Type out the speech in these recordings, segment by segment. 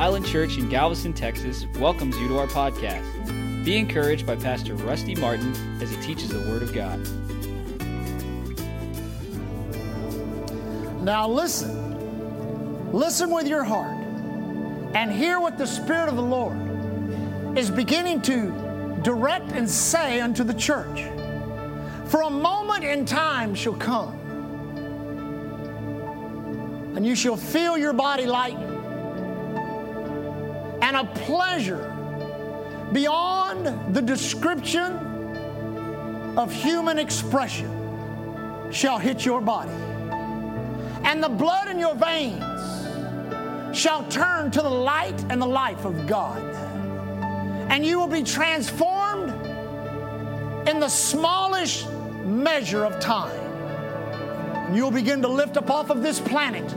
Island Church in Galveston, Texas welcomes you to our podcast. Be encouraged by Pastor Rusty Martin as he teaches the Word of God. Now listen. Listen with your heart and hear what the Spirit of the Lord is beginning to direct and say unto the church. For a moment in time shall come, and you shall feel your body lighten, and a pleasure beyond the description of human expression shall hit your body. And the blood in your veins shall turn to the light and the life of God. And you will be transformed in the smallest measure of time. And you'll begin to lift up off of this planet.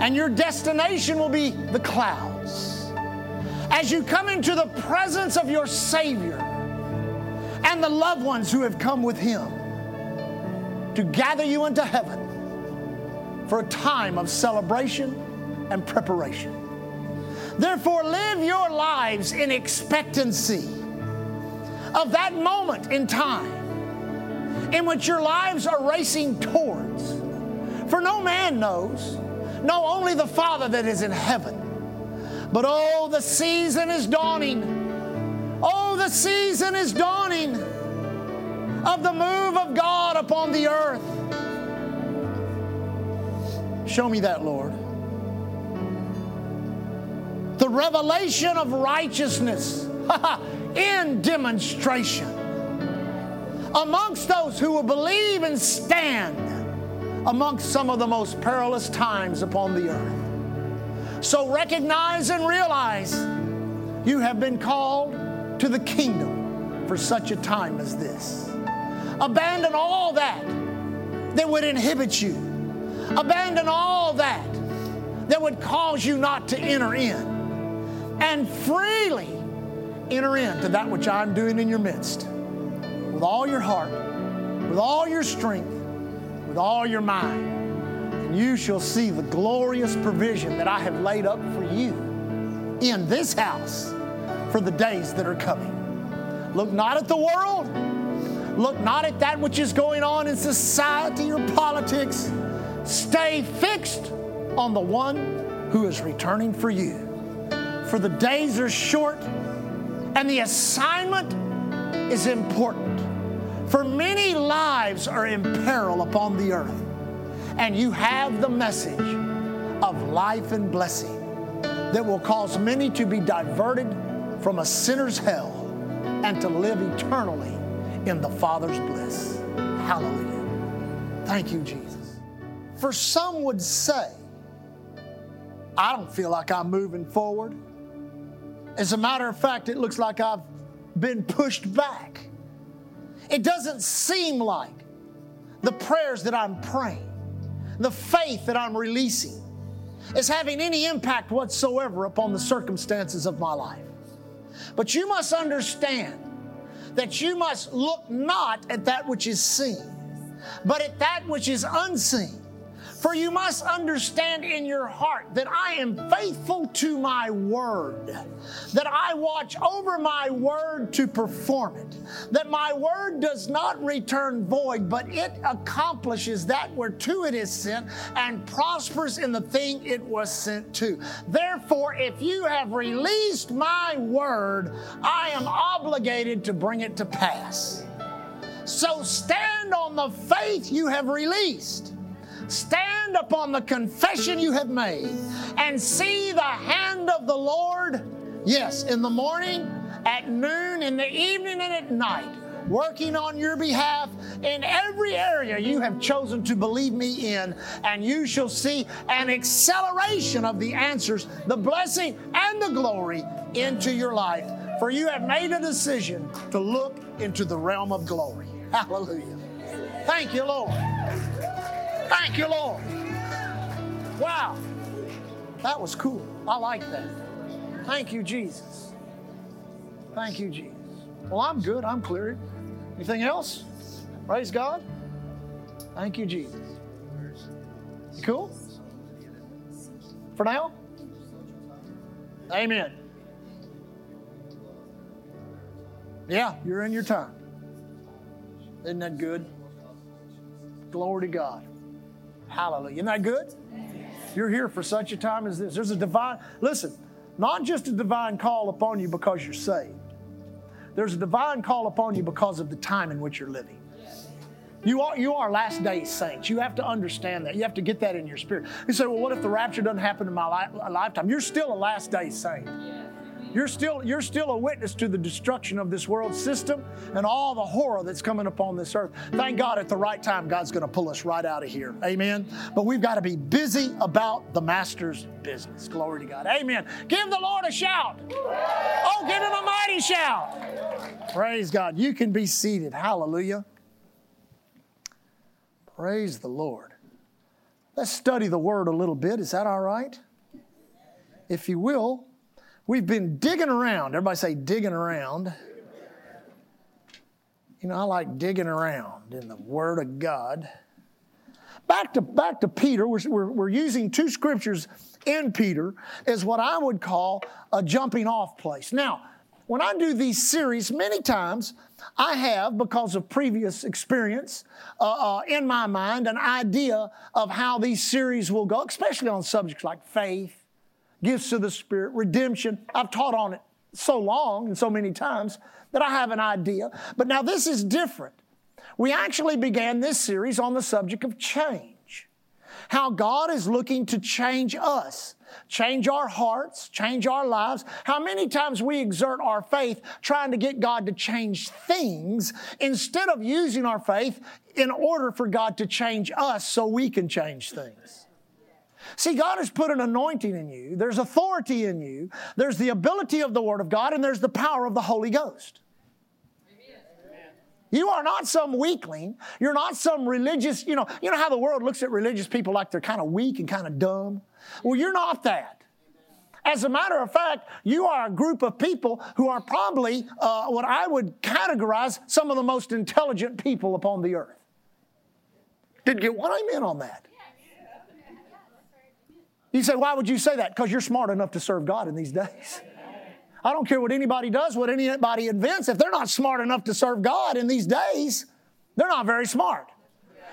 And your destination will be the clouds. As you come into the presence of your Savior and the loved ones who have come with Him to gather you into heaven for a time of celebration and preparation. Therefore, live your lives in expectancy of that moment in time in which your lives are racing towards. For no man knows, no, only the Father that is in heaven. But oh, the season is dawning. Oh, the season is dawning of the move of God upon the earth. Show me that, Lord. The revelation of righteousness in demonstration amongst those who will believe and stand amongst some of the most perilous times upon the earth. So recognize and realize you have been called to the kingdom for such a time as this. Abandon all that that would inhibit you. Abandon all that that would cause you not to enter in. And freely enter into that which I'm doing in your midst with all your heart, with all your strength, with all your mind. And you shall see the glorious provision that I have laid up for you in this house for the days that are coming. Look not at the world, look not at that which is going on in society or politics. Stay fixed on the one who is returning for you. For the days are short and the assignment is important. For many lives are in peril upon the earth, and you have the message of life and blessing that will cause many to be diverted from a sinner's hell and to live eternally in the Father's bliss. Hallelujah. Thank you, Jesus. For some would say, I don't feel like I'm moving forward. As a matter of fact, it looks like I've been pushed back. It doesn't seem like the prayers that I'm praying, the faith that I'm releasing, is having any impact whatsoever upon the circumstances of my life. But you must understand that you must look not at that which is seen, but at that which is unseen. For you must understand in your heart that I am faithful to my word, that I watch over my word to perform it, that my word does not return void, but it accomplishes that whereto it is sent and prospers in the thing it was sent to. Therefore, if you have released my word, I am obligated to bring it to pass. So stand on the faith you have released stand upon the confession you have made and see the hand of the Lord, yes, in the morning, at noon, in the evening, and at night, working on your behalf in every area you have chosen to believe me in, and you shall see an acceleration of the answers, the blessing, and the glory into your life. For you have made a decision to look into the realm of glory. Hallelujah. Thank you, Lord. Thank you, Lord. Wow. That was cool. I like that. Thank you, Jesus. Thank you, Jesus. Well, I'm good. I'm cleared. Anything else? Praise God. Thank you, Jesus. You cool? For now? Amen. Yeah, you're in your time. Isn't that good? Glory to God. Hallelujah. Isn't that good? You're here for such a time as this. There's a divine, listen, not just a divine call upon you because you're saved. There's a divine call upon you because of the time in which you're living. You are, you are last day saints. You have to understand that. You have to get that in your spirit. You say, well, what if the rapture doesn't happen in my li- lifetime? You're still a last day saint. You're still, you're still a witness to the destruction of this world system and all the horror that's coming upon this earth. Thank God at the right time, God's going to pull us right out of here. Amen. But we've got to be busy about the Master's business. Glory to God. Amen. Give the Lord a shout. Oh, give him a mighty shout. Praise God. You can be seated. Hallelujah. Praise the Lord. Let's study the Word a little bit. Is that all right? If you will, we've been digging around. Everybody say, digging around. You know, I like digging around in the Word of God. Back to, back to Peter, we're, we're, we're using two scriptures in Peter as what I would call a jumping off place. Now, when I do these series, many times I have, because of previous experience, uh, uh, in my mind, an idea of how these series will go, especially on subjects like faith, gifts of the Spirit, redemption. I've taught on it so long and so many times that I have an idea. But now this is different. We actually began this series on the subject of change. How God is looking to change us change our hearts, change our lives. How many times we exert our faith trying to get God to change things instead of using our faith in order for God to change us so we can change things. See, God has put an anointing in you. There's authority in you. There's the ability of the Word of God, and there's the power of the Holy Ghost. You are not some weakling. You're not some religious, you know, you know how the world looks at religious people like they're kind of weak and kind of dumb? Well, you're not that. As a matter of fact, you are a group of people who are probably uh, what I would categorize some of the most intelligent people upon the earth. Did get one amen on that? You say, why would you say that? Because you're smart enough to serve God in these days. I don't care what anybody does, what anybody invents. If they're not smart enough to serve God in these days, they're not very smart.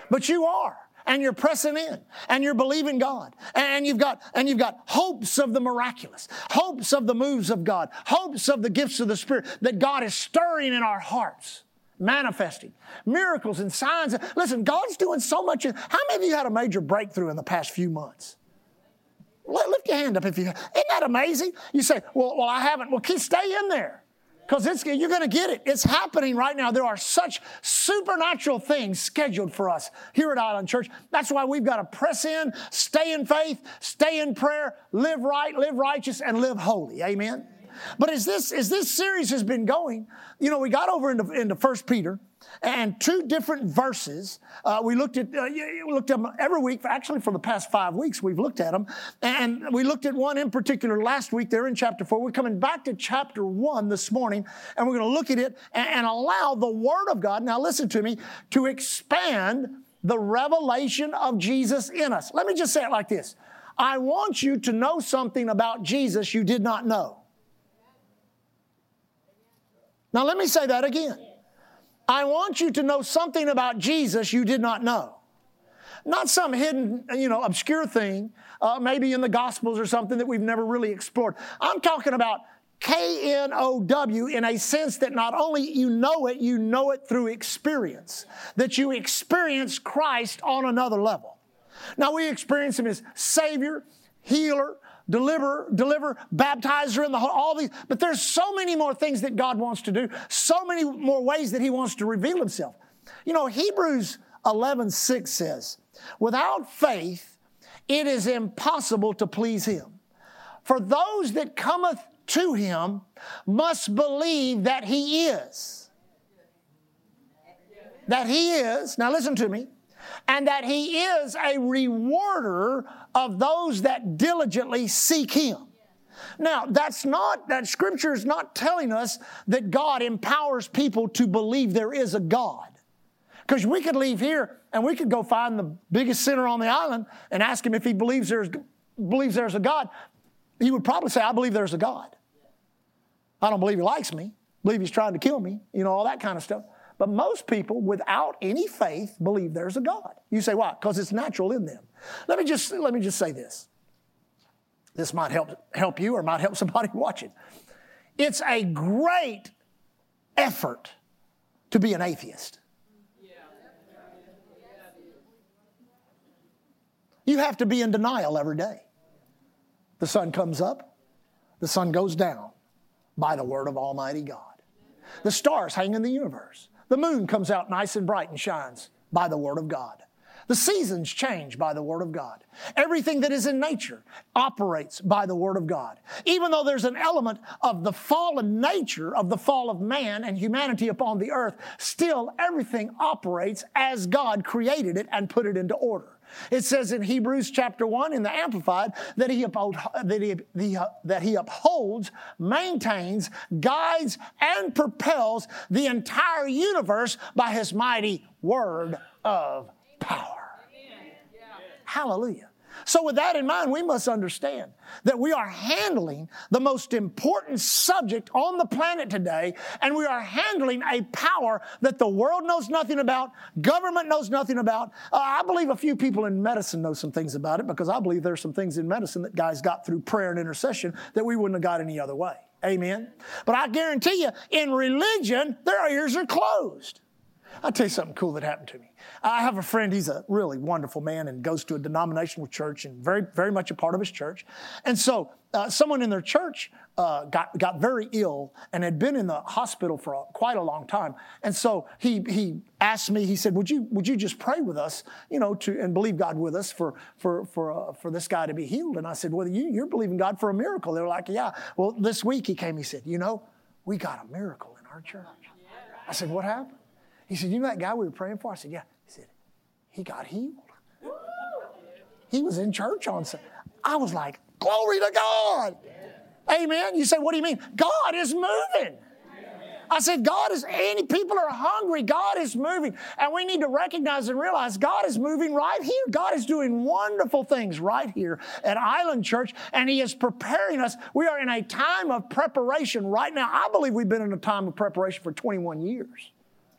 But you are and you're pressing in and you're believing God and you've got and you've got hopes of the miraculous hopes of the moves of God hopes of the gifts of the spirit that God is stirring in our hearts manifesting miracles and signs listen God's doing so much how many of you had a major breakthrough in the past few months lift your hand up if you isn't that amazing you say well, well I haven't well keep stay in there because it's you're going to get it. It's happening right now. There are such supernatural things scheduled for us here at Island Church. That's why we've got to press in, stay in faith, stay in prayer, live right, live righteous, and live holy. Amen. But as this as this series has been going, you know, we got over into, into First Peter and two different verses. Uh, we looked at uh, we looked at them every week. Actually, for the past five weeks, we've looked at them, and we looked at one in particular last week. They're in chapter four. We're coming back to chapter one this morning, and we're going to look at it and, and allow the Word of God. Now, listen to me to expand the revelation of Jesus in us. Let me just say it like this. I want you to know something about Jesus you did not know. Now, let me say that again. I want you to know something about Jesus you did not know. Not some hidden, you know, obscure thing, uh, maybe in the Gospels or something that we've never really explored. I'm talking about K N O W in a sense that not only you know it, you know it through experience, that you experience Christ on another level. Now, we experience Him as Savior, Healer, deliver, deliver, baptizer in the all these. But there's so many more things that God wants to do, so many more ways that He wants to reveal Himself. You know, Hebrews 11 6 says, without faith, it is impossible to please Him. For those that cometh to Him must believe that He is. That He is, now listen to me, and that He is a rewarder of those that diligently seek Him. Now, that's not, that scripture is not telling us that God empowers people to believe there is a God. Because we could leave here and we could go find the biggest sinner on the island and ask him if he believes there's, believes there's a God. he would probably say, I believe there's a God. I don't believe he likes me, believe he's trying to kill me, you know, all that kind of stuff. But most people without any faith believe there's a God. You say why? Because it's natural in them. Let me just let me just say this. This might help help you or might help somebody watching. It's a great effort to be an atheist. You have to be in denial every day. The sun comes up, the sun goes down by the word of Almighty God. The stars hang in the universe. The moon comes out nice and bright and shines by the word of God. The seasons change by the Word of God. Everything that is in nature operates by the Word of God. Even though there's an element of the fallen nature of the fall of man and humanity upon the earth, still everything operates as God created it and put it into order. It says in Hebrews chapter 1 in the Amplified that he, uphold, that he, the, that he upholds, maintains, guides, and propels the entire universe by his mighty word of power. Hallelujah. So, with that in mind, we must understand that we are handling the most important subject on the planet today, and we are handling a power that the world knows nothing about, government knows nothing about. Uh, I believe a few people in medicine know some things about it because I believe there's some things in medicine that guys got through prayer and intercession that we wouldn't have got any other way. Amen. But I guarantee you, in religion, their ears are closed. I'll tell you something cool that happened to me. I have a friend, he's a really wonderful man and goes to a denominational church and very, very much a part of his church. And so uh, someone in their church uh, got, got very ill and had been in the hospital for a, quite a long time. And so he, he asked me, he said, would you, would you just pray with us, you know, to, and believe God with us for, for, for, uh, for this guy to be healed? And I said, well, you, you're believing God for a miracle. They were like, yeah. Well, this week he came, he said, you know, we got a miracle in our church. I said, what happened? He said, You know that guy we were praying for? I said, Yeah. He said, He got healed. He was in church on Sunday. I was like, Glory to God. Amen. You say, What do you mean? God is moving. I said, God is, any people are hungry. God is moving. And we need to recognize and realize God is moving right here. God is doing wonderful things right here at Island Church, and He is preparing us. We are in a time of preparation right now. I believe we've been in a time of preparation for 21 years.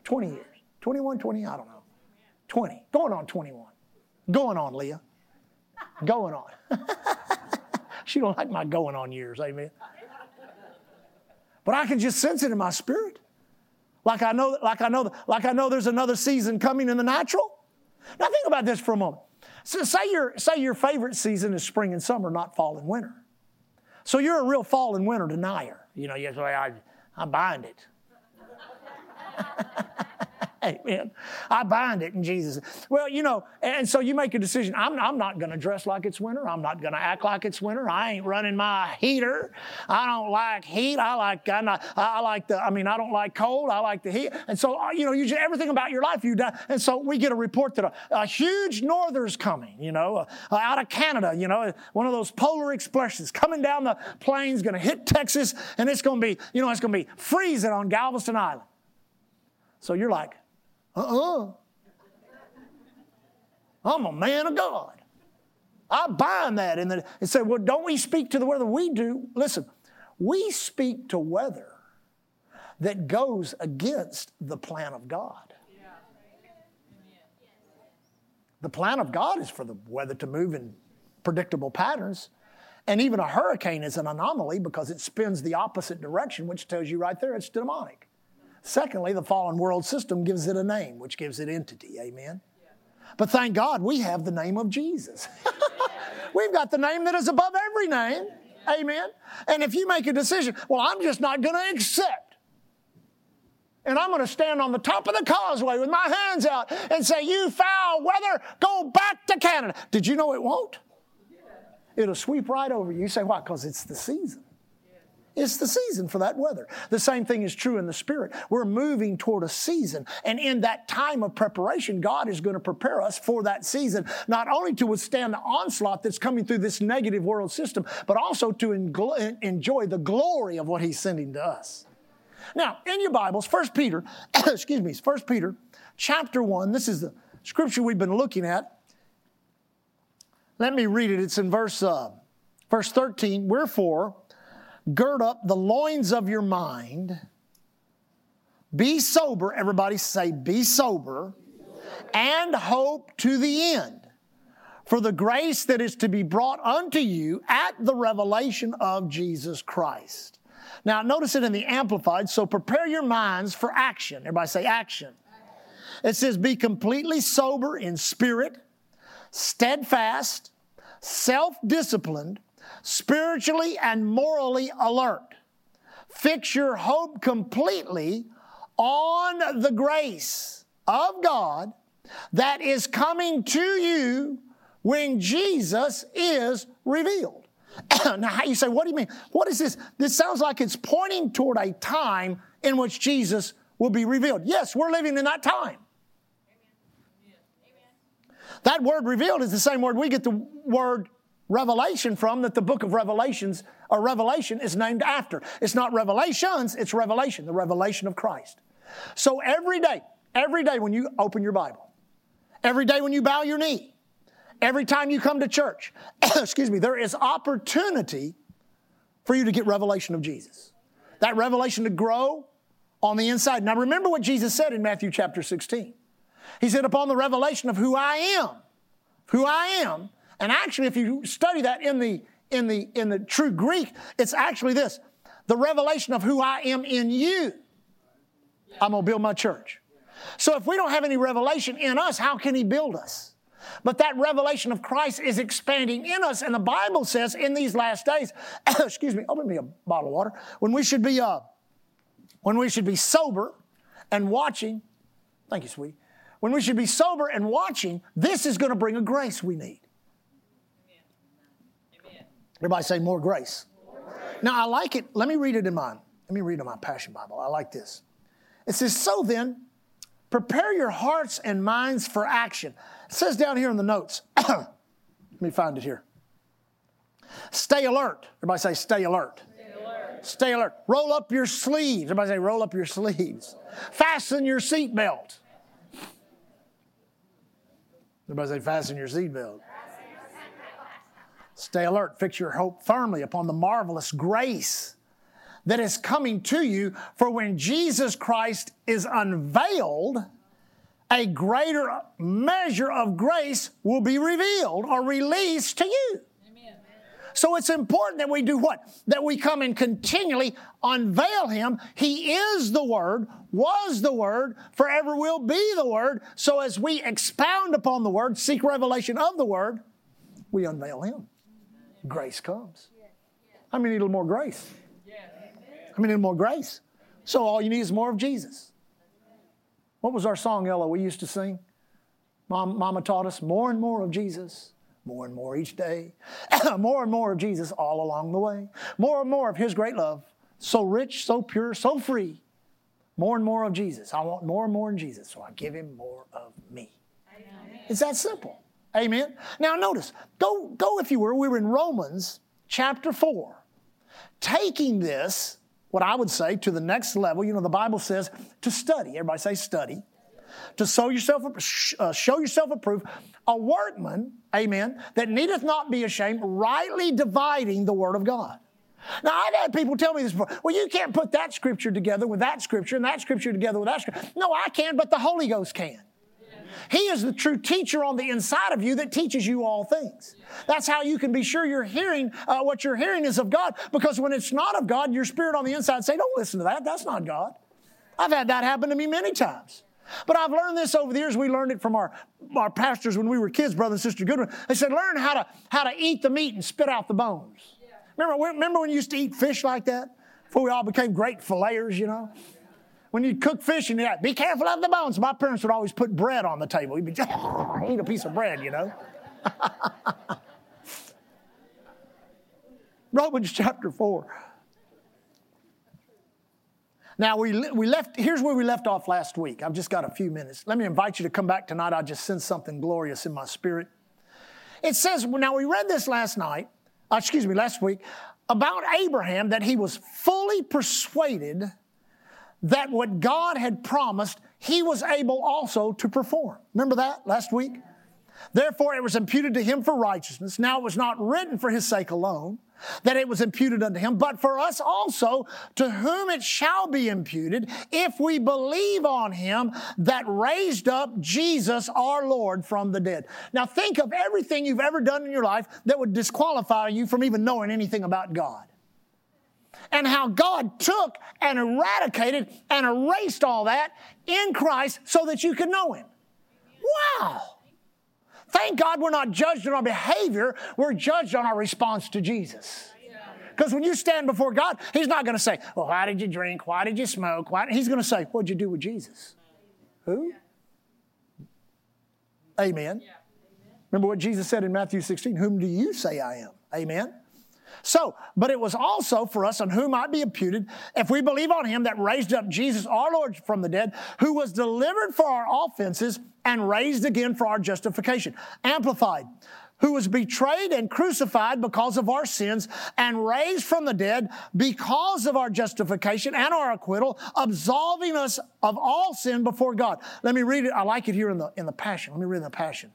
20 years. 21, 20, I don't know. 20. Going on 21. Going on, Leah. Going on. she don't like my going on years, amen. But I can just sense it in my spirit. Like I know, like I know, like I know there's another season coming in the natural. Now think about this for a moment. So say your, say your favorite season is spring and summer, not fall and winter. So you're a real fall and winter denier. You know, you say, I, I bind it. Amen. I bind it in Jesus. Well, you know, and so you make a decision. I'm, I'm not going to dress like it's winter. I'm not going to act like it's winter. I ain't running my heater. I don't like heat. I like, I'm not, I like the, I mean, I don't like cold. I like the heat. And so, uh, you know, you just, everything about your life you do. And so we get a report that a, a huge norther's coming, you know, uh, out of Canada, you know, one of those polar expressions coming down the plains, going to hit Texas, and it's going to be, you know, it's going to be freezing on Galveston Island. So you're like, uh-uh. I'm a man of God. I bind that in the and say, well, don't we speak to the weather? We do. Listen, we speak to weather that goes against the plan of God. The plan of God is for the weather to move in predictable patterns. And even a hurricane is an anomaly because it spins the opposite direction, which tells you right there it's demonic. Secondly, the fallen world system gives it a name, which gives it entity. Amen. But thank God we have the name of Jesus. We've got the name that is above every name. Amen. And if you make a decision, well, I'm just not going to accept. And I'm going to stand on the top of the causeway with my hands out and say, You foul weather, go back to Canada. Did you know it won't? It'll sweep right over you. You say, Why? Because it's the season. It's the season for that weather. The same thing is true in the spirit. We're moving toward a season. And in that time of preparation, God is going to prepare us for that season, not only to withstand the onslaught that's coming through this negative world system, but also to enjoy the glory of what He's sending to us. Now, in your Bibles, First Peter, excuse me, First Peter chapter 1, this is the scripture we've been looking at. Let me read it. It's in verse uh, Verse 13, wherefore, gird up the loins of your mind, be sober, everybody say, be sober, and hope to the end for the grace that is to be brought unto you at the revelation of Jesus Christ. Now, notice it in the Amplified, so prepare your minds for action. Everybody say action. It says, be completely sober in spirit, steadfast, self disciplined, spiritually and morally alert. Fix your hope completely on the grace of God that is coming to you when Jesus is revealed. now, how you say, what do you mean? What is this? This sounds like it's pointing toward a time in which Jesus will be revealed. Yes, we're living in that time. That word revealed is the same word we get the word revelation from that the book of Revelations or Revelation is named after. It's not revelations, it's revelation, the revelation of Christ. So every day, every day when you open your Bible, every day when you bow your knee, every time you come to church, excuse me, there is opportunity for you to get revelation of Jesus. That revelation to grow on the inside. Now remember what Jesus said in Matthew chapter 16. He said, upon the revelation of who I am, who I am, and actually, if you study that in the in the in the true Greek, it's actually this: the revelation of who I am in you. I'm gonna build my church. So if we don't have any revelation in us, how can he build us? But that revelation of Christ is expanding in us, and the Bible says in these last days, excuse me, open me a bottle of water. When we should be uh, when we should be sober and watching. Thank you, sweetie when we should be sober and watching, this is going to bring a grace we need. Everybody say more grace. more grace. Now I like it. Let me read it in mine. Let me read in my Passion Bible. I like this. It says, So then, prepare your hearts and minds for action. It says down here in the notes. Let me find it here. Stay alert. Everybody say, stay alert. Stay alert. Stay alert. Roll up your sleeves. Everybody say, roll up your sleeves. Fasten your seatbelt. Everybody say, fasten your seatbelt. Stay alert. Fix your hope firmly upon the marvelous grace that is coming to you. For when Jesus Christ is unveiled, a greater measure of grace will be revealed or released to you. So it's important that we do what? That we come and continually unveil Him. He is the Word, was the Word, forever will be the Word. So as we expound upon the Word, seek revelation of the Word, we unveil Him. Grace comes. I mean, need a little more grace. I mean, need more grace. So all you need is more of Jesus. What was our song, Ella, we used to sing? Mom, Mama taught us more and more of Jesus more and more each day. more and more of Jesus all along the way. More and more of His great love. So rich, so pure, so free. More and more of Jesus. I want more and more of Jesus, so I give Him more of me. Amen. It's that simple. Amen. Now notice, go, go if you were, we were in Romans chapter 4. Taking this, what I would say, to the next level, you know, the Bible says to study. Everybody say study to show yourself, uh, show yourself approved, a workman, amen, that needeth not be ashamed, rightly dividing the word of God. Now, I've had people tell me this before. Well, you can't put that scripture together with that scripture and that scripture together with that scripture. No, I can, but the Holy Ghost can. He is the true teacher on the inside of you that teaches you all things. That's how you can be sure you're hearing uh, what you're hearing is of God. Because when it's not of God, your spirit on the inside say, "Don't listen to that. That's not God." I've had that happen to me many times. But I've learned this over the years. We learned it from our, our pastors when we were kids, brother and sister Goodwin. They said, learn how to, how to eat the meat and spit out the bones. Yeah. Remember, remember when you used to eat fish like that? Before we all became great filleters, you know? When you cook fish and you be careful of the bones. My parents would always put bread on the table. You'd be just, eat a piece of bread, you know? Romans chapter 4. Now, we, we left, here's where we left off last week. I've just got a few minutes. Let me invite you to come back tonight. I just sense something glorious in my spirit. It says, now we read this last night, uh, excuse me, last week, about Abraham that he was fully persuaded that what God had promised, he was able also to perform. Remember that last week? Therefore, it was imputed to him for righteousness. Now, it was not written for his sake alone that it was imputed unto him, but for us also, to whom it shall be imputed, if we believe on him that raised up Jesus our Lord from the dead. Now, think of everything you've ever done in your life that would disqualify you from even knowing anything about God. And how God took and eradicated and erased all that in Christ so that you could know him. Wow! Thank God we're not judged on our behavior, we're judged on our response to Jesus. Because when you stand before God, He's not going to say, Well, why did you drink? Why did you smoke? Why? He's going to say, What'd you do with Jesus? Who? Amen. Remember what Jesus said in Matthew 16 Whom do you say I am? Amen. So, but it was also for us on whom might be imputed, if we believe on him that raised up Jesus our Lord from the dead, who was delivered for our offenses and raised again for our justification. Amplified who was betrayed and crucified because of our sins and raised from the dead because of our justification and our acquittal, absolving us of all sin before God. Let me read it. I like it here in the, in the Passion. Let me read in the Passion.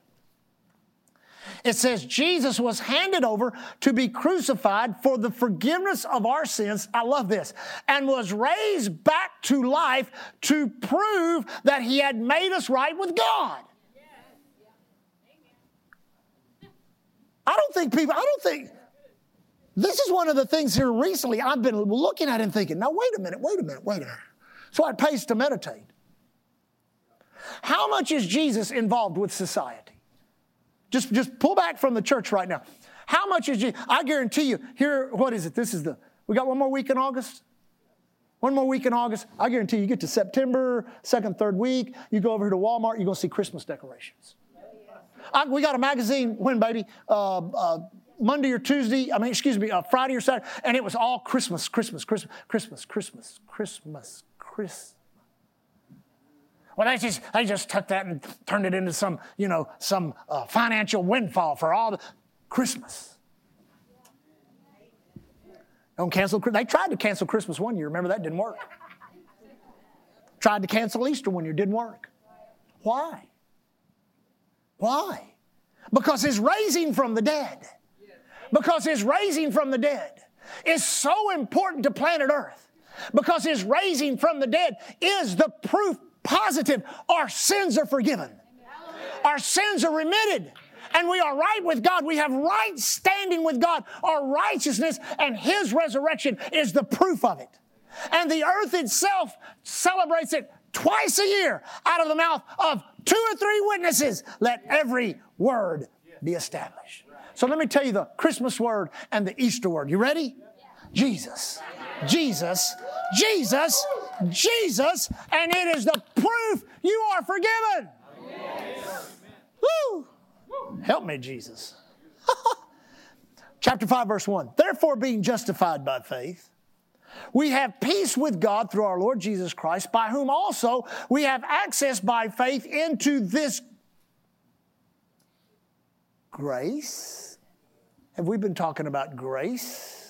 It says, Jesus was handed over to be crucified for the forgiveness of our sins. I love this. And was raised back to life to prove that he had made us right with God. I don't think people, I don't think, this is one of the things here recently I've been looking at and thinking, now wait a minute, wait a minute, wait a minute. So it pays to meditate. How much is Jesus involved with society? Just, just pull back from the church right now. How much is you? I guarantee you, here, what is it? This is the, we got one more week in August? One more week in August. I guarantee you, you get to September, second, third week, you go over here to Walmart, you're going to see Christmas decorations. I, we got a magazine, when, baby? Uh, uh, Monday or Tuesday, I mean, excuse me, uh, Friday or Saturday, and it was all Christmas, Christmas, Christmas, Christmas, Christmas, Christmas, Christmas. Well, they just, they just took that and turned it into some, you know, some uh, financial windfall for all the Christmas. Don't cancel. They tried to cancel Christmas one year. Remember that didn't work. Tried to cancel Easter one year. Didn't work. Why? Why? Because his raising from the dead. Because his raising from the dead is so important to planet Earth. Because his raising from the dead is the proof positive. Our sins are forgiven. Our sins are remitted. And we are right with God. We have right standing with God. Our righteousness and His resurrection is the proof of it. And the earth itself celebrates it twice a year out of the mouth of two or three witnesses. Let every word be established. So let me tell you the Christmas word and the Easter word. You ready? Jesus. Jesus. Jesus. Jesus, and it is the proof you are forgiven. Woo! Help me, Jesus. Chapter 5, verse 1. Therefore, being justified by faith, we have peace with God through our Lord Jesus Christ, by whom also we have access by faith into this grace. Have we been talking about grace?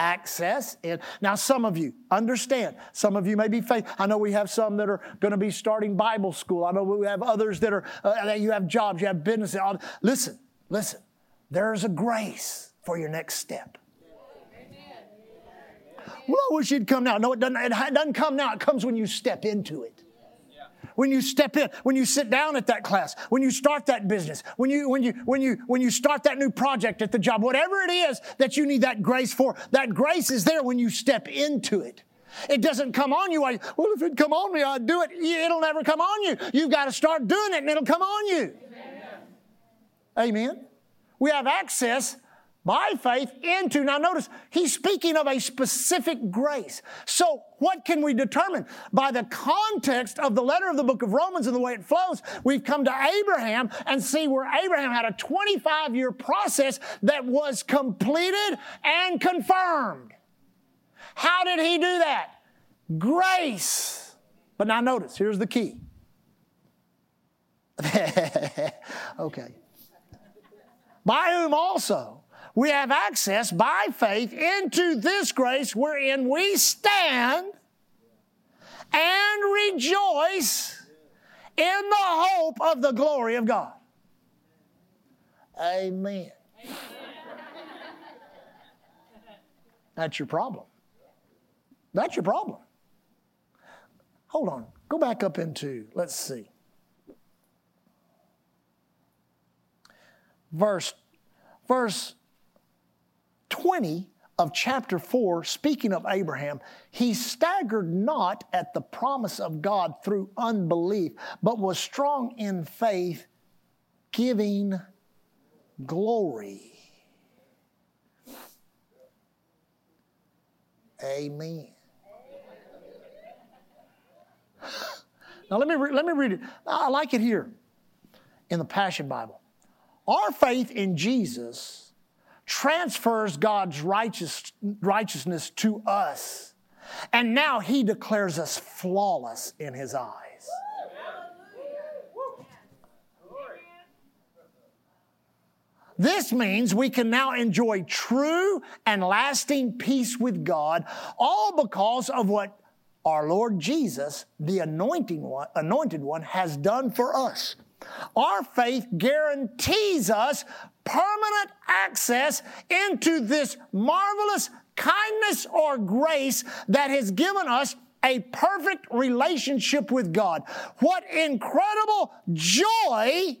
Access in. Now, some of you understand. Some of you may be faith. I know we have some that are going to be starting Bible school. I know we have others that are uh, that you have jobs, you have business. Listen, listen. There's a grace for your next step. Well, I wish you'd come now. No, it doesn't, it doesn't come now. It comes when you step into it when you step in, when you sit down at that class, when you start that business, when you, when you, when you, when you start that new project at the job, whatever it is that you need that grace for, that grace is there when you step into it. It doesn't come on you. well, if it come on me, I'd do it. It'll never come on you. You've got to start doing it and it'll come on you. Amen. Amen. We have access by faith into. Now, notice he's speaking of a specific grace. So, what can we determine? By the context of the letter of the book of Romans and the way it flows, we've come to Abraham and see where Abraham had a 25 year process that was completed and confirmed. How did he do that? Grace. But now, notice here's the key. okay. By whom also we have access by faith into this grace wherein we stand and rejoice in the hope of the glory of God. Amen. That's your problem. That's your problem. Hold on. Go back up into, let's see. Verse, verse 20 of chapter 4, speaking of Abraham, he staggered not at the promise of God through unbelief, but was strong in faith, giving glory. Amen. Now let me re- let me read it. I like it here in the Passion Bible. Our faith in Jesus transfers God's righteous, righteousness to us. And now he declares us flawless in his eyes. This means we can now enjoy true and lasting peace with God, all because of what our Lord Jesus, the anointing one, anointed one, has done for us. Our faith guarantees us permanent access into this marvelous kindness or grace that has given us a perfect relationship with God. What incredible joy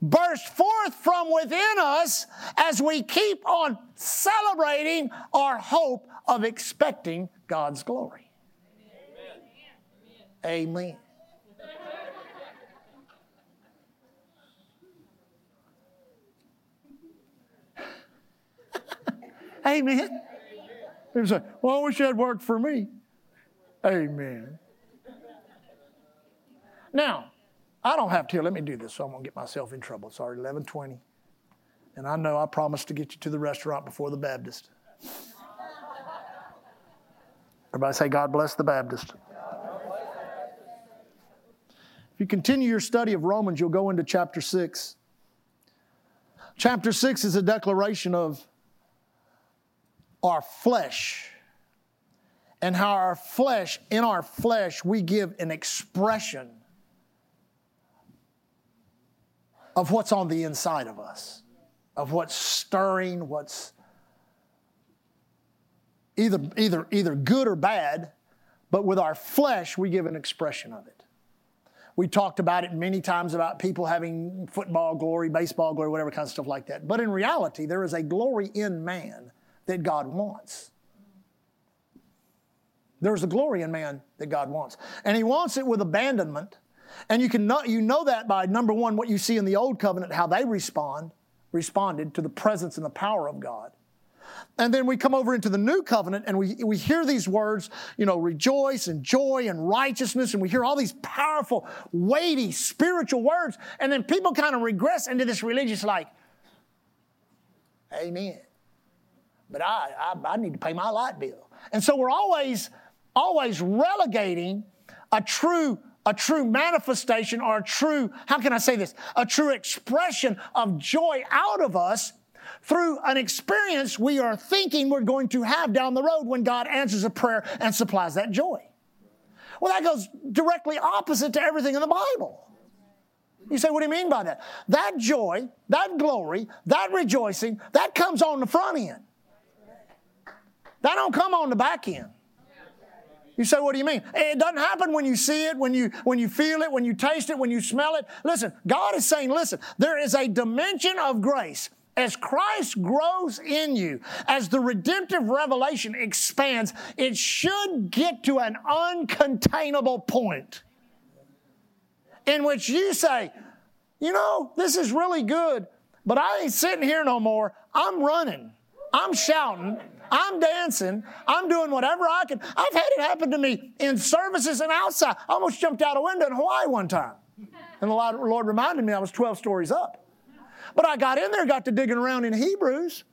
burst forth from within us as we keep on celebrating our hope of expecting God's glory. Amen. Amen. Amen. People say, well, I wish that worked for me. Amen. Now, I don't have to. Let me do this, so going to get myself in trouble. It's already 1120. And I know I promised to get you to the restaurant before the Baptist. Everybody say, God bless the Baptist. If you continue your study of Romans, you'll go into chapter 6. Chapter 6 is a declaration of our flesh and how our flesh, in our flesh, we give an expression of what's on the inside of us, of what's stirring, what's either, either, either good or bad, but with our flesh, we give an expression of it. We talked about it many times about people having football glory, baseball glory, whatever kind of stuff like that. But in reality, there is a glory in man that God wants. There's a glory in man that God wants. And He wants it with abandonment and you can know, you know that by number one, what you see in the old covenant, how they respond, responded to the presence and the power of God. And then we come over into the new covenant and we, we hear these words, you know, rejoice and joy and righteousness. And we hear all these powerful, weighty, spiritual words. And then people kind of regress into this religious, like, Amen. But I, I, I need to pay my light bill. And so we're always, always relegating a true a true manifestation or a true, how can I say this? A true expression of joy out of us through an experience we are thinking we're going to have down the road when God answers a prayer and supplies that joy. Well, that goes directly opposite to everything in the Bible. You say, what do you mean by that? That joy, that glory, that rejoicing, that comes on the front end. That don't come on the back end. You say, what do you mean? It doesn't happen when you see it, when you, when you feel it, when you taste it, when you smell it. Listen, God is saying, listen, there is a dimension of grace. As Christ grows in you, as the redemptive revelation expands, it should get to an uncontainable point in which you say, you know, this is really good, but I ain't sitting here no more. I'm running. I'm shouting. I'm dancing. I'm doing whatever I can. I've had it happen to me in services and outside. I almost jumped out a window in Hawaii one time. And the Lord reminded me I was 12 stories up. But I got in there, got to digging around in Hebrews,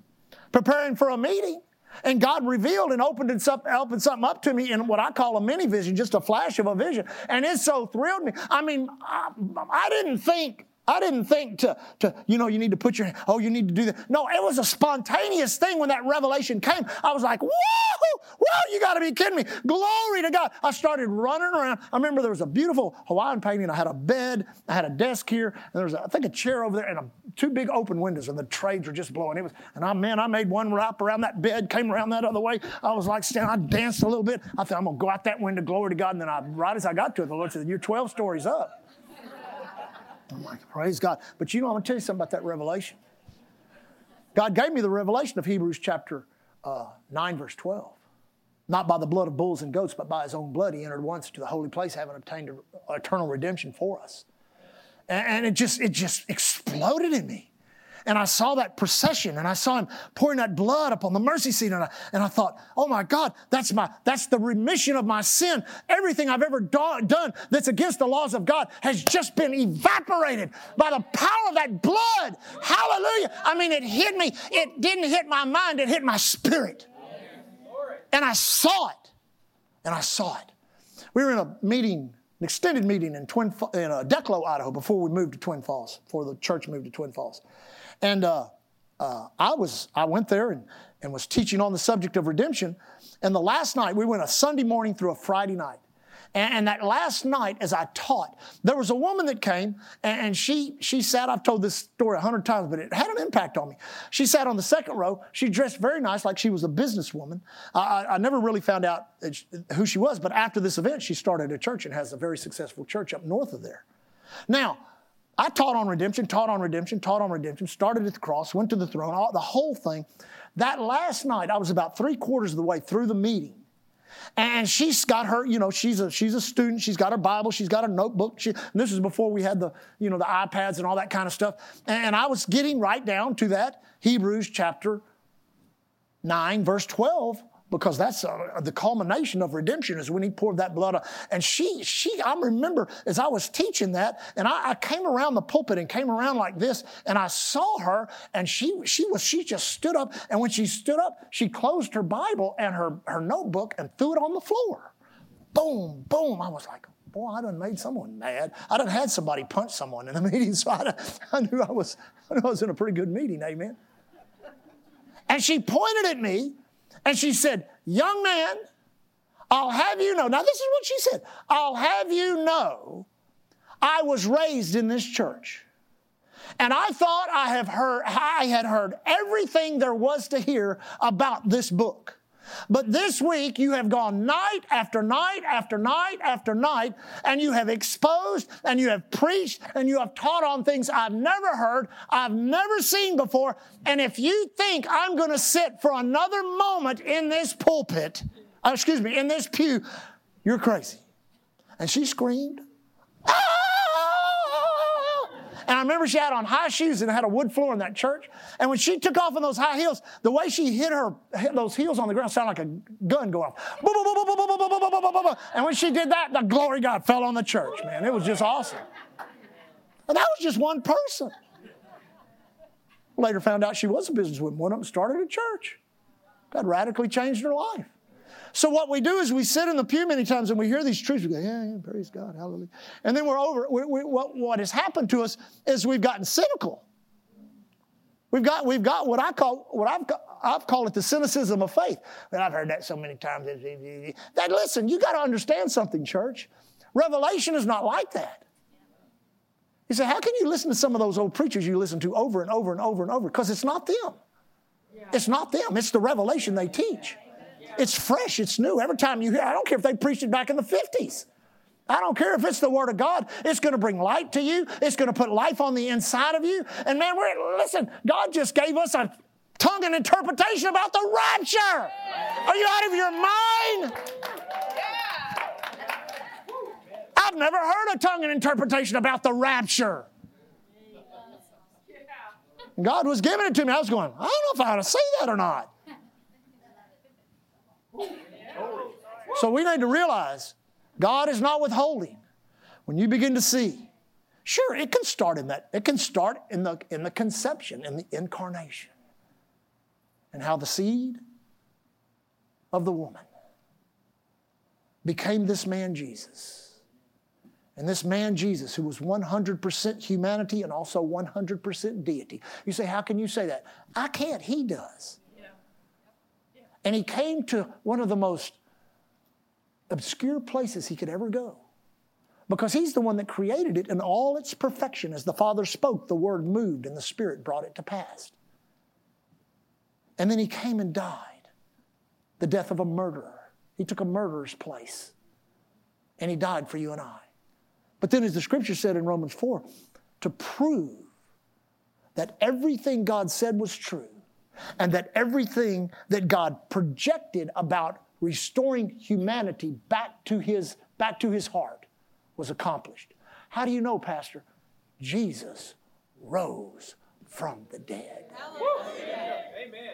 preparing for a meeting. And God revealed and opened, opened something up to me in what I call a mini vision, just a flash of a vision. And it so thrilled me. I mean, I, I didn't think I didn't think to, to, you know, you need to put your, oh, you need to do that. No, it was a spontaneous thing when that revelation came. I was like, whoa, whoa, you got to be kidding me. Glory to God. I started running around. I remember there was a beautiful Hawaiian painting. I had a bed, I had a desk here, and there was, a, I think, a chair over there and a, two big open windows, and the trades were just blowing. It was, and I, man, I made one wrap around that bed, came around that other way. I was like standing, I danced a little bit. I thought, I'm going to go out that window, glory to God. And then I, right as I got to it, the Lord said, You're 12 stories up. I'm like, praise God. But you know, I'm going to tell you something about that revelation. God gave me the revelation of Hebrews chapter uh, 9, verse 12. Not by the blood of bulls and goats, but by his own blood, he entered once into the holy place, having obtained eternal redemption for us. And it just, it just exploded in me and I saw that procession and I saw him pouring that blood upon the mercy seat. And I, and I thought, oh my God, that's my, that's the remission of my sin. Everything I've ever do, done that's against the laws of God has just been evaporated by the power of that blood. Hallelujah. I mean, it hit me. It didn't hit my mind. It hit my spirit. And I saw it. And I saw it. We were in a meeting an extended meeting in Twin in uh, Declo, Idaho, before we moved to Twin Falls, before the church moved to Twin Falls. And uh, uh, I was I went there and, and was teaching on the subject of redemption. And the last night we went a Sunday morning through a Friday night. And, that last night, as I taught, there was a woman that came and, and she she sat. I've told this story a hundred times, but it had an impact on me. She sat on the second row. She dressed very nice, like she was a businesswoman. I, I never really found out who she was, but after this event, she started a church and has a very successful church up north of there. Now, I taught on redemption, taught on redemption, taught on redemption, started at the cross, went to the throne, all, the whole thing. That last night, I was about three quarters of the way through the meeting. And she's got her, you know, she's a she's a student. She's got her Bible. She's got her notebook. She, this is before we had the, you know, the iPads and all that kind of stuff. And I was getting right down to that Hebrews chapter nine, verse twelve, because that's uh, the culmination of redemption is when he poured that blood on. And she, she, I remember as I was teaching that, and I, I, came around the pulpit and came around like this, and I saw her, and she, she was, she just stood up, and when she stood up, she closed her Bible and her, her notebook and threw it on the floor. Boom, boom. I was like, boy, I done made someone mad. I done had somebody punch someone in the meeting, so I, I knew I was, I knew I was in a pretty good meeting, amen. And she pointed at me and she said, Young man, I'll have you know. Now, this is what she said I'll have you know I was raised in this church. And I thought I have heard I had heard everything there was to hear about this book. But this week you have gone night after night after night after night, and you have exposed and you have preached and you have taught on things I've never heard, I've never seen before. And if you think I'm going to sit for another moment in this pulpit, uh, excuse me, in this pew, you're crazy. And she screamed. And I remember she had on high shoes and had a wood floor in that church. And when she took off in those high heels, the way she hit her hit those heels on the ground sounded like a gun going off. And when she did that, the glory God fell on the church, man. It was just awesome. And that was just one person. Later found out she was a businesswoman, went up and started a church. God radically changed her life. So what we do is we sit in the pew many times and we hear these truths. We go, yeah, yeah praise God, hallelujah. And then we're over. We, we, what, what has happened to us is we've gotten cynical. We've got, we've got what I call, what I've, I've called it the cynicism of faith. And I've heard that so many times. That listen, you got to understand something, church. Revelation is not like that. You say, how can you listen to some of those old preachers you listen to over and over and over and over? Because it's not them. It's not them. It's the revelation they teach. It's fresh, it's new. Every time you hear, I don't care if they preached it back in the 50s. I don't care if it's the Word of God. It's going to bring light to you. It's going to put life on the inside of you. And man, we're, listen, God just gave us a tongue and interpretation about the rapture. Are you out of your mind? I've never heard a tongue and interpretation about the rapture. God was giving it to me. I was going, I don't know if I ought to say that or not. So we need to realize God is not withholding. When you begin to see, sure, it can start in that, it can start in the, in the conception, in the incarnation, and how the seed of the woman became this man Jesus. And this man, Jesus, who was 100% humanity and also 100% deity. You say, How can you say that? I can't, he does. And he came to one of the most obscure places he could ever go because he's the one that created it in all its perfection. As the Father spoke, the Word moved and the Spirit brought it to pass. And then he came and died the death of a murderer. He took a murderer's place and he died for you and I. But then, as the scripture said in Romans 4, to prove that everything God said was true and that everything that God projected about restoring humanity back to his, back to his heart was accomplished. How do you know, Pastor? Jesus rose from the dead. Amen.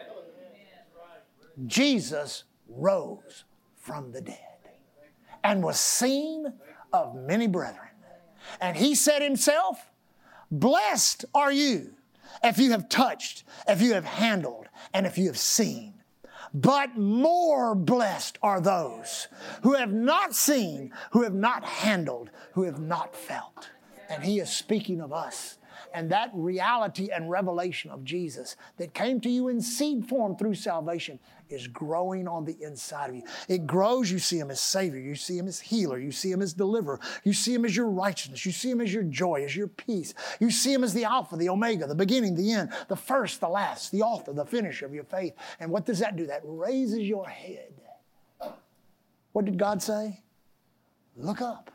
Jesus rose from the dead and was seen of many brethren. And he said himself, Blessed are you if you have touched, if you have handled, and if you have seen. But more blessed are those who have not seen, who have not handled, who have not felt. And he is speaking of us and that reality and revelation of Jesus that came to you in seed form through salvation is growing on the inside of you. It grows, you see Him as Savior, you see Him as healer, you see Him as deliverer, you see Him as your righteousness, you see Him as your joy, as your peace, you see Him as the Alpha, the Omega, the beginning, the end, the first, the last, the author, the finisher of your faith. And what does that do? That raises your head. What did God say? Look up.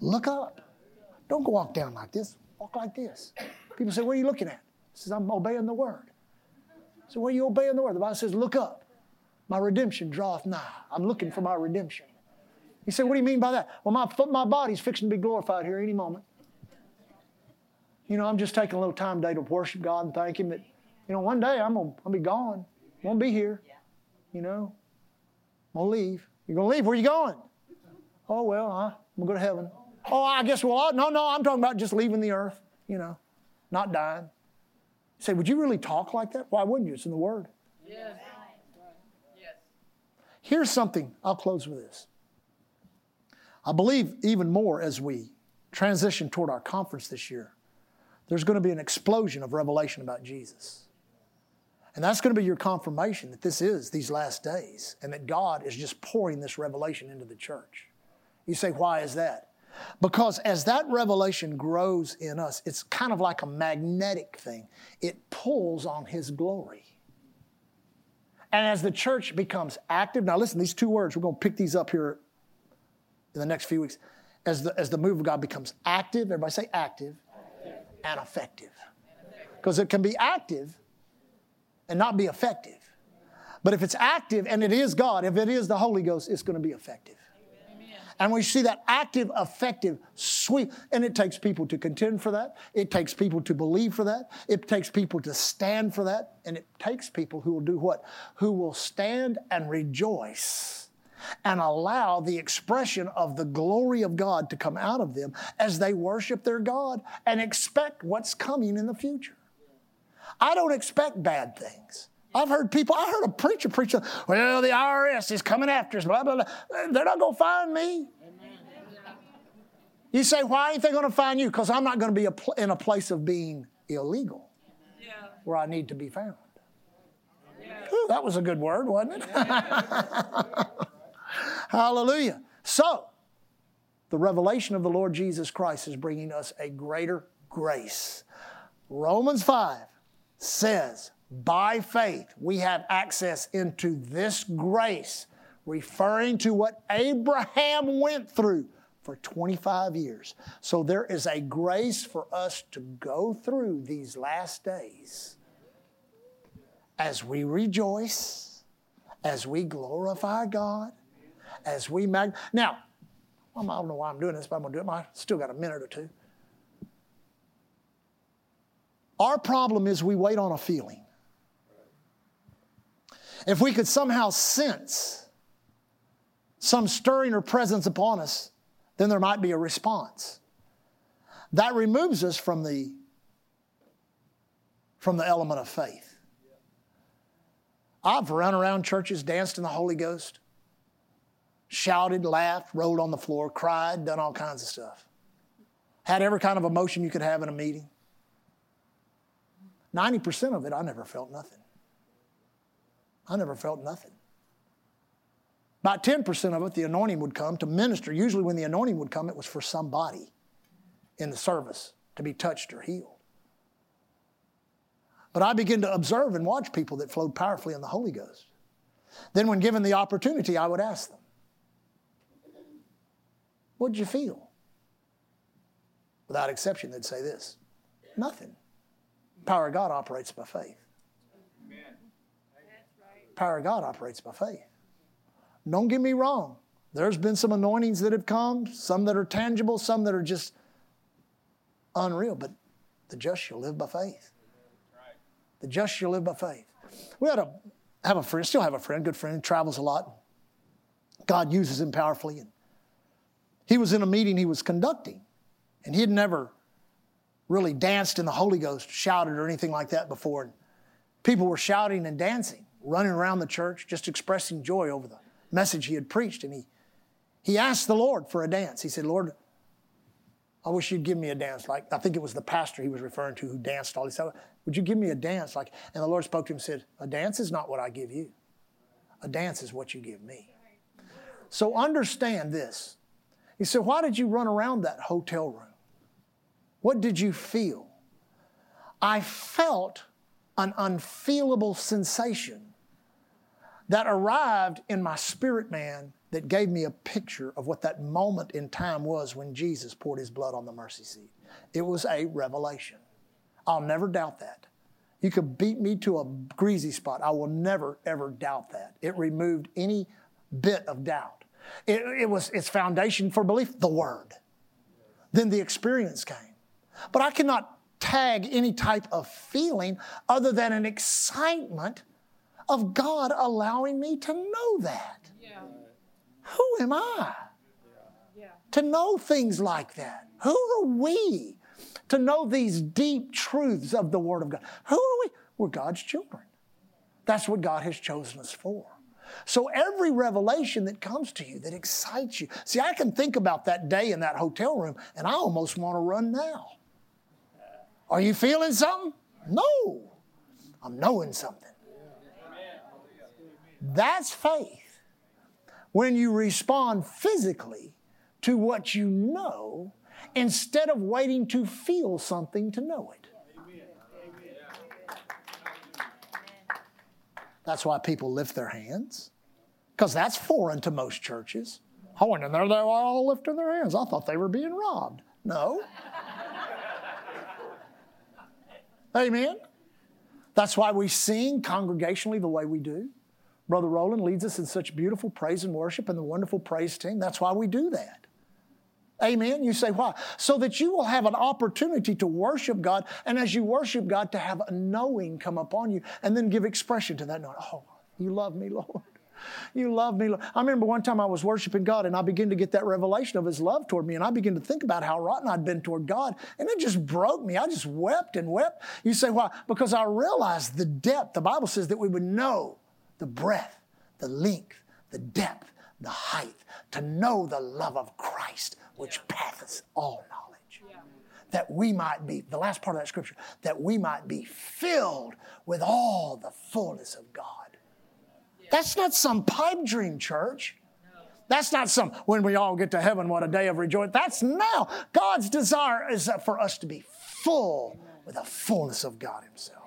Look up. Don't go walk down like this. Walk like this. People say, What are you looking at? He says, I'm obeying the word. So what are you obeying the word? The Bible says, Look up. My redemption draweth nigh. I'm looking for my redemption. He said, What do you mean by that? Well, my, my body's fixing to be glorified here any moment. You know, I'm just taking a little time today to worship God and thank Him that, you know, one day I'm going to be gone. Won't be here. You know, I'm going to leave. You're going to leave? Where are you going? Oh, well, huh? I'm going to go to heaven. Oh, I guess, well, no, no, I'm talking about just leaving the earth, you know, not dying. You say, would you really talk like that? Why wouldn't you? It's in the Word. Yes. yes. Here's something, I'll close with this. I believe even more as we transition toward our conference this year, there's going to be an explosion of revelation about Jesus. And that's going to be your confirmation that this is these last days and that God is just pouring this revelation into the church. You say, why is that? Because as that revelation grows in us, it's kind of like a magnetic thing. It pulls on His glory. And as the church becomes active, now listen, these two words, we're going to pick these up here in the next few weeks. As the, as the move of God becomes active, everybody say active, active. and effective. Because it can be active and not be effective. But if it's active and it is God, if it is the Holy Ghost, it's going to be effective. And we see that active, effective, sweet. And it takes people to contend for that. It takes people to believe for that. It takes people to stand for that. And it takes people who will do what? Who will stand and rejoice and allow the expression of the glory of God to come out of them as they worship their God and expect what's coming in the future. I don't expect bad things. I've heard people, I heard a preacher preach, well, the IRS is coming after us, blah, blah, blah. They're not going to find me. You say, why ain't they going to find you? Because I'm not going to be a pl- in a place of being illegal yeah. where I need to be found. Yeah. Ooh, that was a good word, wasn't it? Yeah. Hallelujah. So, the revelation of the Lord Jesus Christ is bringing us a greater grace. Romans 5 says, by faith, we have access into this grace, referring to what Abraham went through for 25 years. So there is a grace for us to go through these last days as we rejoice, as we glorify God, as we mag. Now, I don't know why I'm doing this, but I'm going to do it. I still got a minute or two. Our problem is we wait on a feeling. If we could somehow sense some stirring or presence upon us, then there might be a response. That removes us from the, from the element of faith. I've run around churches, danced in the Holy Ghost, shouted, laughed, rolled on the floor, cried, done all kinds of stuff. Had every kind of emotion you could have in a meeting. 90% of it, I never felt nothing. I never felt nothing. About 10% of it, the anointing would come to minister. Usually, when the anointing would come, it was for somebody in the service to be touched or healed. But I began to observe and watch people that flowed powerfully in the Holy Ghost. Then, when given the opportunity, I would ask them, What'd you feel? Without exception, they'd say this nothing. Power of God operates by faith. Power of God operates by faith. Don't get me wrong. There's been some anointings that have come, some that are tangible, some that are just unreal, but the just shall live by faith. The just shall live by faith. We had a have a friend, still have a friend, good friend, travels a lot. God uses him powerfully. And he was in a meeting he was conducting, and he had never really danced in the Holy Ghost, shouted or anything like that before. And people were shouting and dancing, running around the church, just expressing joy over the message he had preached. And he, he asked the Lord for a dance. He said, Lord, I wish you'd give me a dance. Like, I think it was the pastor he was referring to who danced all. He said, Would you give me a dance? Like, and the Lord spoke to him and said, A dance is not what I give you, a dance is what you give me. So understand this. He said, Why did you run around that hotel room? What did you feel? I felt an unfeelable sensation that arrived in my spirit man that gave me a picture of what that moment in time was when Jesus poured his blood on the mercy seat. It was a revelation. I'll never doubt that. You could beat me to a greasy spot. I will never, ever doubt that. It removed any bit of doubt. It, it was its foundation for belief, the Word. Then the experience came. But I cannot tag any type of feeling other than an excitement of God allowing me to know that. Yeah. Who am I? Yeah. To know things like that. Who are we to know these deep truths of the Word of God? Who are we? We're God's children. That's what God has chosen us for. So every revelation that comes to you that excites you. See, I can think about that day in that hotel room and I almost want to run now. Are you feeling something? No. I'm knowing something. That's faith. When you respond physically to what you know instead of waiting to feel something to know it. That's why people lift their hands, because that's foreign to most churches. Went in there, they were all lifting their hands. I thought they were being robbed. No. Amen. That's why we sing congregationally the way we do. Brother Roland leads us in such beautiful praise and worship and the wonderful praise team. That's why we do that. Amen. You say, why? So that you will have an opportunity to worship God, and as you worship God, to have a knowing come upon you, and then give expression to that knowing. Oh, you love me, Lord. You love me. I remember one time I was worshiping God and I began to get that revelation of His love toward me. And I began to think about how rotten I'd been toward God. And it just broke me. I just wept and wept. You say, why? Because I realized the depth. The Bible says that we would know the breadth, the length, the depth, the height, to know the love of Christ, which yeah. passeth all knowledge. Yeah. That we might be, the last part of that scripture, that we might be filled with all the fullness of God. Yeah. That's not some pipe dream, church. That's not some, when we all get to heaven, what a day of rejoicing. That's now. God's desire is for us to be full with the fullness of God Himself.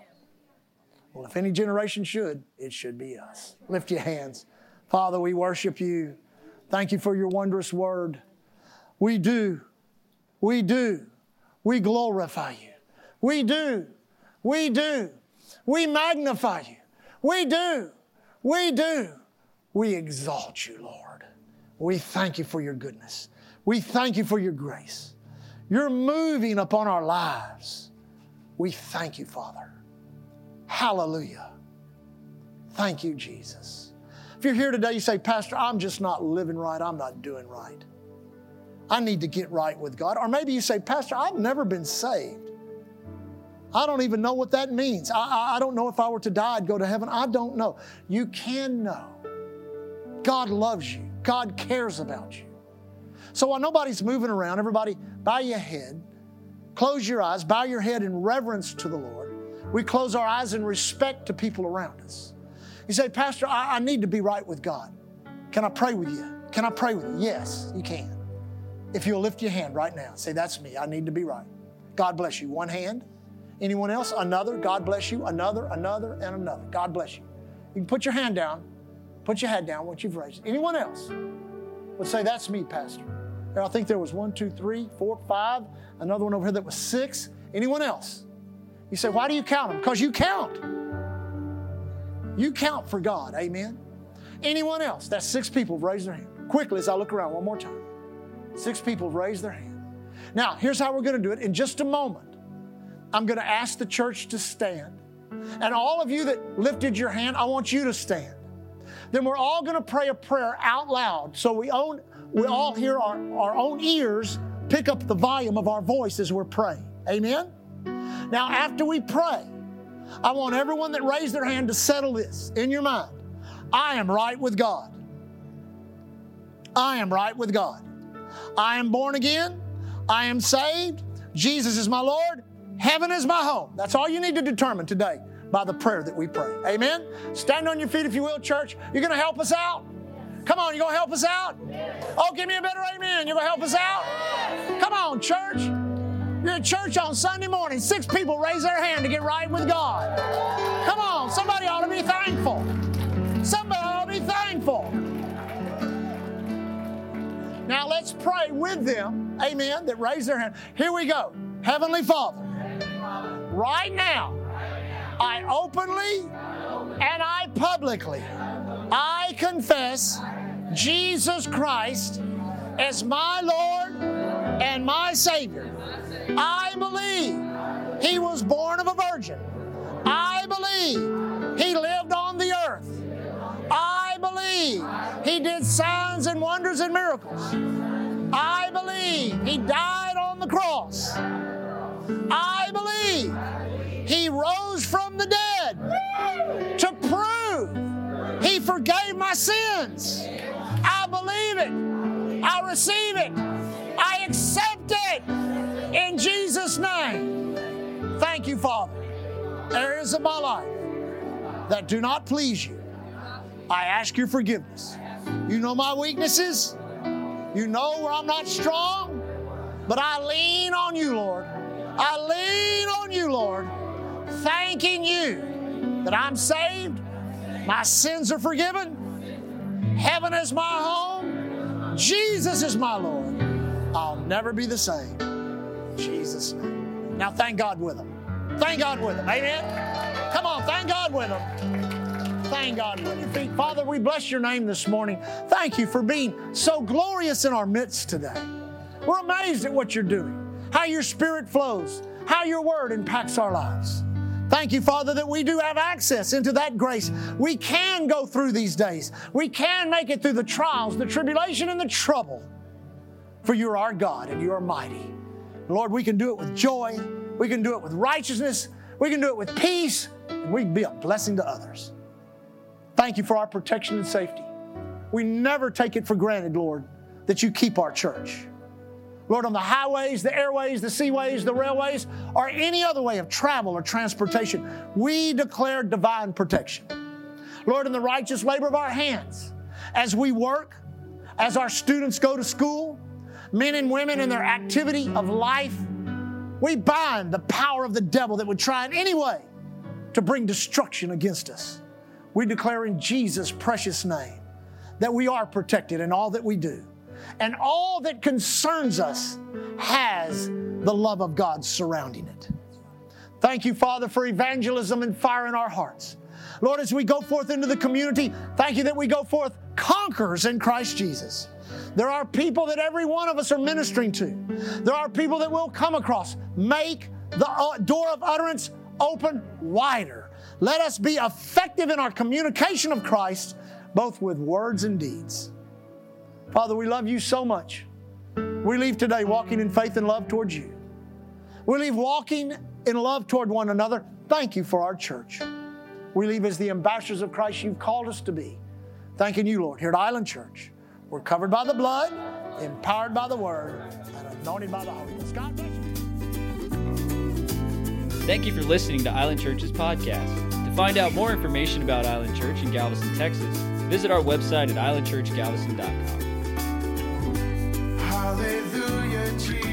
Well, if any generation should, it should be us. Lift your hands. Father, we worship you. Thank you for your wondrous word. We do. We do. We glorify you. We do. We do. We magnify you. We do. We do. We exalt you, Lord. We thank you for your goodness. We thank you for your grace. You're moving upon our lives. We thank you, Father. Hallelujah. Thank you, Jesus. If you're here today, you say, Pastor, I'm just not living right. I'm not doing right. I need to get right with God. Or maybe you say, Pastor, I've never been saved. I don't even know what that means. I, I, don't know if I were to die, I'd go to heaven. I don't know. You can know. God loves you. God cares about you. So while nobody's moving around, everybody bow your head, close your eyes, bow your head in reverence to the Lord. We close our eyes in respect to people around us. You say, Pastor, I, I need to be right with God. Can I pray with you? Can I pray with you? Yes, you can. If you'll lift your hand right now, say, That's me. I need to be right. God bless you. One hand. Anyone else? Another. God bless you. Another, another, and another. God bless you. You can put your hand down. Put your head down once you've raised it. Anyone else would say, That's me, Pastor. And I think there was one, two, three, four, five. Another one over here that was six. Anyone else? You say, Why do you count them? Because you count. You count for God. Amen. Anyone else? That's six people raise their hand. Quickly, as I look around one more time. Six people raise their hand. Now, here's how we're going to do it. In just a moment, I'm going to ask the church to stand. And all of you that lifted your hand, I want you to stand. Then we're all going to pray a prayer out loud so we, own, we all hear our, our own ears pick up the volume of our voice as we're praying. Amen? Now, after we pray, I want everyone that raised their hand to settle this in your mind. I am right with God. I am right with God. I am born again. I am saved. Jesus is my Lord. Heaven is my home. That's all you need to determine today by the prayer that we pray. Amen? Stand on your feet if you will, church. You're going to help us out? Come on, you're going to help us out? Oh, give me a better amen. You're going to help us out? Come on, church. You're at church on Sunday morning. Six people raise their hand to get right with God. Come on, somebody ought to be thankful. Somebody ought to be thankful. Now let's pray with them, amen, that raise their hand. Here we go. Heavenly Father, right now, I openly and I publicly, I confess Jesus Christ as my Lord and my Savior. I believe He was born of a virgin. I believe He lived on the earth. I believe He did signs and wonders and miracles. I believe He died on the cross. I believe He rose from the dead to prove He forgave my sins. I believe it. I receive it. I accept it in Jesus' name. Thank you, Father. Areas of my life that do not please you, I ask your forgiveness. You know my weaknesses. You know where I'm not strong, but I lean on you, Lord. I lean on you, Lord, thanking you that I'm saved, my sins are forgiven, heaven is my home, Jesus is my Lord. I'll never be the same. Jesus' name. Now, thank God with them. Thank God with them. Amen. Come on, thank God with them. Thank God with your feet. Father, we bless your name this morning. Thank you for being so glorious in our midst today. We're amazed at what you're doing, how your spirit flows, how your word impacts our lives. Thank you, Father, that we do have access into that grace. We can go through these days. We can make it through the trials, the tribulation, and the trouble. For you're our God and you are mighty. Lord, we can do it with joy. We can do it with righteousness. We can do it with peace. And we can be a blessing to others. Thank you for our protection and safety. We never take it for granted, Lord, that you keep our church. Lord, on the highways, the airways, the seaways, the railways, or any other way of travel or transportation, we declare divine protection. Lord, in the righteous labor of our hands, as we work, as our students go to school, men and women in their activity of life, we bind the power of the devil that would try in any way to bring destruction against us. We declare in Jesus' precious name that we are protected in all that we do and all that concerns us has the love of God surrounding it. Thank you, Father, for evangelism and fire in our hearts. Lord, as we go forth into the community, thank you that we go forth conquerors in Christ Jesus. There are people that every one of us are ministering to. There are people that we'll come across. Make the uh, door of utterance open wider. Let us be effective in our communication of Christ, both with words and deeds. Father, we love you so much. We leave today walking in faith and love towards you. We leave walking in love toward one another. Thank you for our church. We leave as the ambassadors of Christ you've called us to be. Thanking you, Lord, here at Island Church. We're covered by the blood, empowered by the word, and anointed by the Holy Ghost. God bless you. Thank you for listening to Island Church's podcast. To find out more information about Island Church in Galveston, Texas, visit our website at islandchurchgalveston.com. Hallelujah, Jesus.